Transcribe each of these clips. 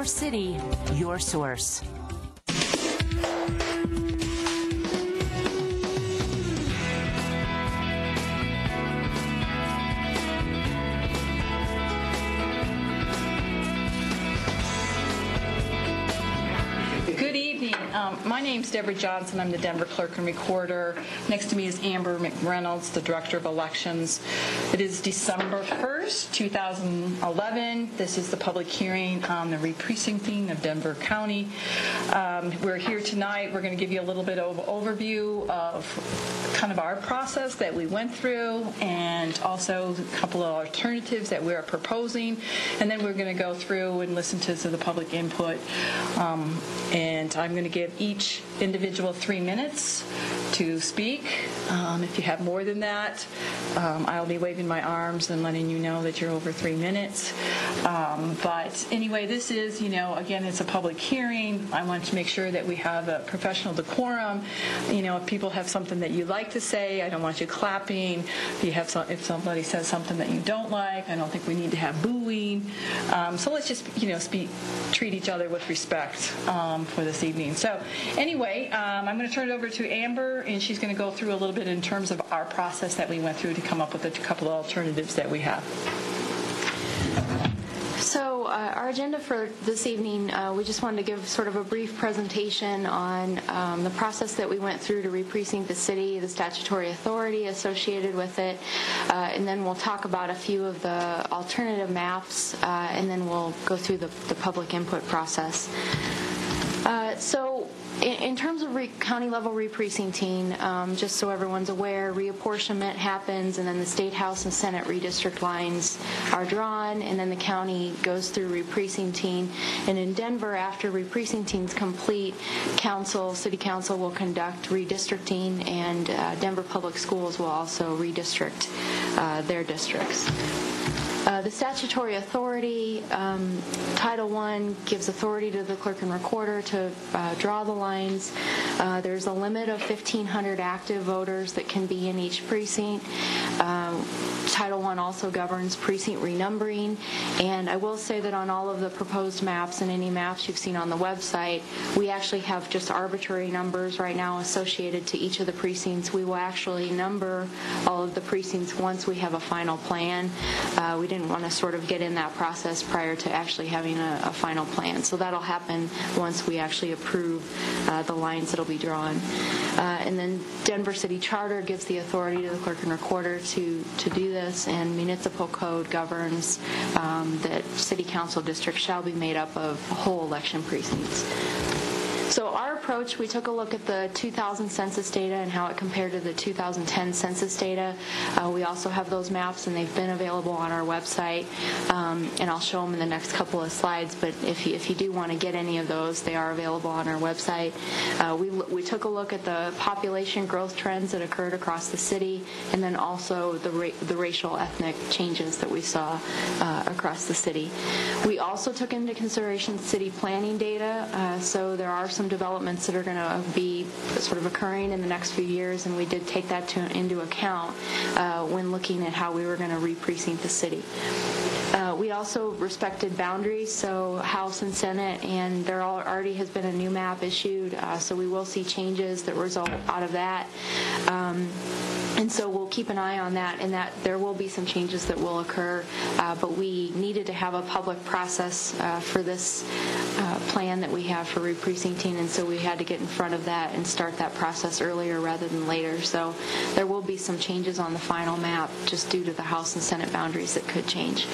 Your city, your source. Um, My name's Debra Johnson. I'm the Denver Clerk and Recorder. Next to me is Amber McReynolds, the Director of Elections. It is December 1st, 2011. This is the public hearing on the re-precincting of Denver County. Um, We're here tonight. We're going to give you a little bit of overview of kind of our process that we went through and also a couple of alternatives that we're proposing. And then we're going to go through and listen to to the public input. Um, And I'm going to give each individual three minutes to speak. Um, If you have more than that, um, I'll be waving my arms and letting you know that you're over three minutes. Um, But anyway, this is, you know, again, it's a public hearing. I want to make sure that we have a professional decorum. You know, if people have something that you like to say, I don't want you clapping. If you have, some- if somebody says something that you don't like, I don't think we need to have booing. Um, So let's just, you know, speak, treat each other with respect um, for this evening. So anyway, um, I'm going to turn it over to Amber, and she's going to go through a little bit in terms of our process that we went through to come up with a couple of alternatives that we have. So uh, our agenda for this evening, uh, we just wanted to give sort of a brief presentation on um, the process that we went through to re-precinct the city, the statutory authority associated with it, uh, and then we'll talk about a few of the alternative maps, uh, and then we'll go through the, the public input process. Uh, So in in terms of re- county level re-precincting, um, just so everyone's aware, reapportionment happens, and then the state house and senate redistrict lines are drawn, and then the county goes through re-precincting. And in Denver, after re-precincting is complete, council, city council will conduct redistricting, and uh, Denver Public Schools will also redistrict uh, their districts. Uh, The statutory authority, um, Title I gives authority to the clerk and recorder to uh, draw the lines. Uh, There's a limit of 1,500 active voters that can be in each precinct. Um, Title I also governs precinct renumbering, and I will say that on all of the proposed maps and any maps you've seen on the website, we actually have just arbitrary numbers right now associated to each of the precincts. We will actually number all of the precincts once we have a final plan. Uh, We didn't want to sort of get in that process prior to actually having a a final plan. So that'll happen once we actually approve uh, the lines that'll be drawn. Uh, And then Denver City Charter gives the authority to the clerk and recorder to to do this, and municipal code governs um, that city council districts shall be made up of whole election precincts. So our approach, we took a look at the 2000 census data and how it compared to the 2010 census data. Uh, We also have those maps, and they've been available on our website, Um, and I'll show them in the next couple of slides, but if you, if you do want to get any of those, they are available on our website. Uh, We, we took a look at the population growth trends that occurred across the city, and then also the, ra- the racial ethnic changes that we saw uh, across the city. We also took into consideration city planning data, uh, so there are some developments that are going to be sort of occurring in the next few years, and we did take that to, into account uh, when looking at how we were going to re-precinct the city. Uh, We also respected boundaries, so House and Senate, and there already has been a new map issued, uh, so we will see changes that result out of that. Um, and so we'll keep an eye on that, and that there will be some changes that will occur, uh, but we needed to have a public process uh, for this uh, plan that we have for re-precincting, and so we had to get in front of that and start that process earlier rather than later. So there will be some changes on the final map just due to the House and Senate boundaries that could change.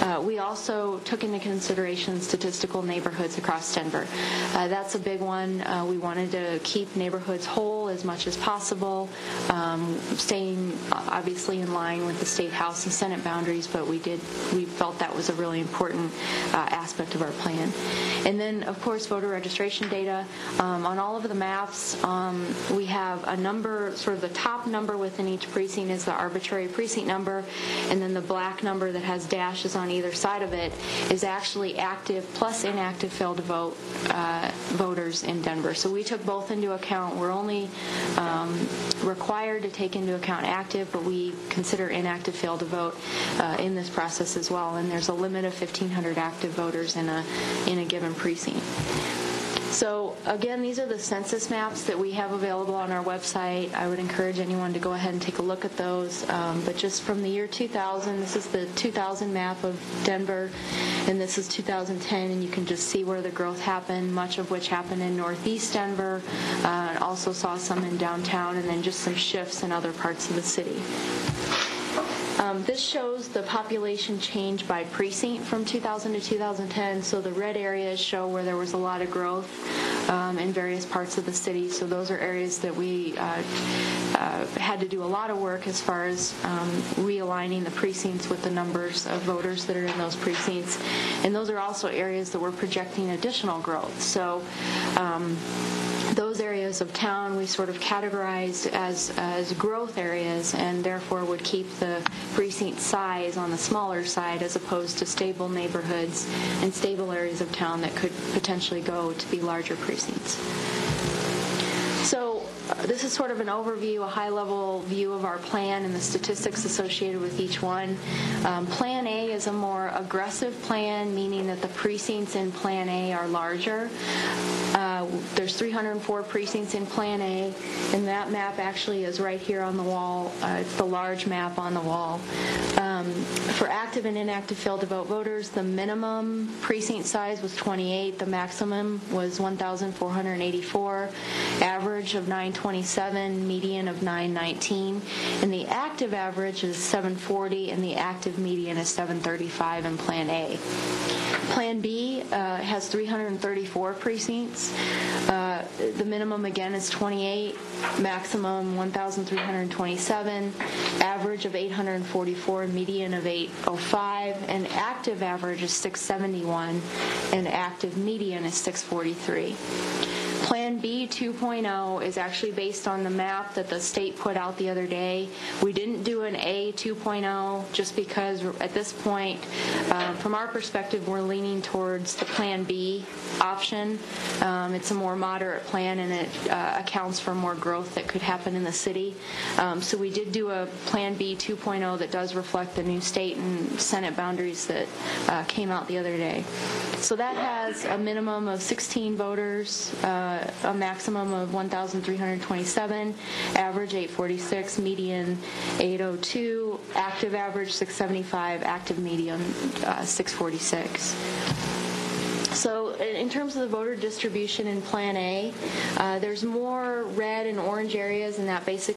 Uh, We also took into consideration statistical neighborhoods across Denver. Uh, That's a big one. Uh, We wanted to keep neighborhoods whole as much as possible, um, staying uh, obviously in line with the state house and senate boundaries, but we did, we felt that was a really important uh, aspect of our plan. And then, of course, voter registration data. Um, On all of the maps, um, we have a number, sort of the top number within each precinct is the arbitrary precinct number, and then the black number that has dashes on either side of it is actually active plus inactive failed to vote uh, voters in Denver. So we took both into account. We're only um, required to take into account active, but we consider inactive fail to vote uh, in this process as well. And there's a limit of 1,500 active voters in a in a given precinct. So again, these are the census maps that we have available on our website. I would encourage anyone to go ahead and take a look at those. Um, But just from the year 2000, this is the 2000 map of Denver, and this is 2010, and you can just see where the growth happened, much of which happened in northeast Denver, uh, and also saw some in downtown, and then just some shifts in other parts of the city. Um, This shows the population change by precinct from 2000 to 2010. So the red areas show where there was a lot of growth um, in various parts of the city. So those are areas that we uh, uh, had to do a lot of work as far as um, realigning the precincts with the numbers of voters that are in those precincts. And those are also areas that we're projecting additional growth. So um, those areas of town we sort of categorized as, as growth areas and therefore would keep the precinct size on the smaller side as opposed to stable neighborhoods and stable areas of town that could potentially go to be larger precincts. So this is sort of an overview, a high-level view of our plan and the statistics associated with each one. Um, Plan A is a more aggressive plan, meaning that the precincts in Plan A are larger. Uh, There's 304 precincts in Plan A, and that map actually is right here on the wall. Uh, It's the large map on the wall. Um, For active and inactive failed-to-vote voters, the minimum precinct size was 28, the maximum was 1,484, average of 927, median of 919, and the active average is 740, and the active median is 735 in Plan A. Plan B uh, has 334 precincts. Uh, The minimum, again, is 28, maximum 1,327, average of 844, median of 805, and active average is 671, and active median is 643. B 2.0 is actually based on the map that the state put out the other day. We didn't do an A 2.0 just because at this point, uh, from our perspective, we're leaning towards the Plan B option. Um, It's a more moderate plan and it uh, accounts for more growth that could happen in the city. Um, So we did do a Plan B 2.0 that does reflect the new state and Senate boundaries that uh, came out the other day. So that has a minimum of 16 voters, uh, a maximum of 1,327, average 846, median 802, active average 675, active median uh, 646. So in in terms of the voter distribution in Plan A, uh, there's more red and orange areas, and that basically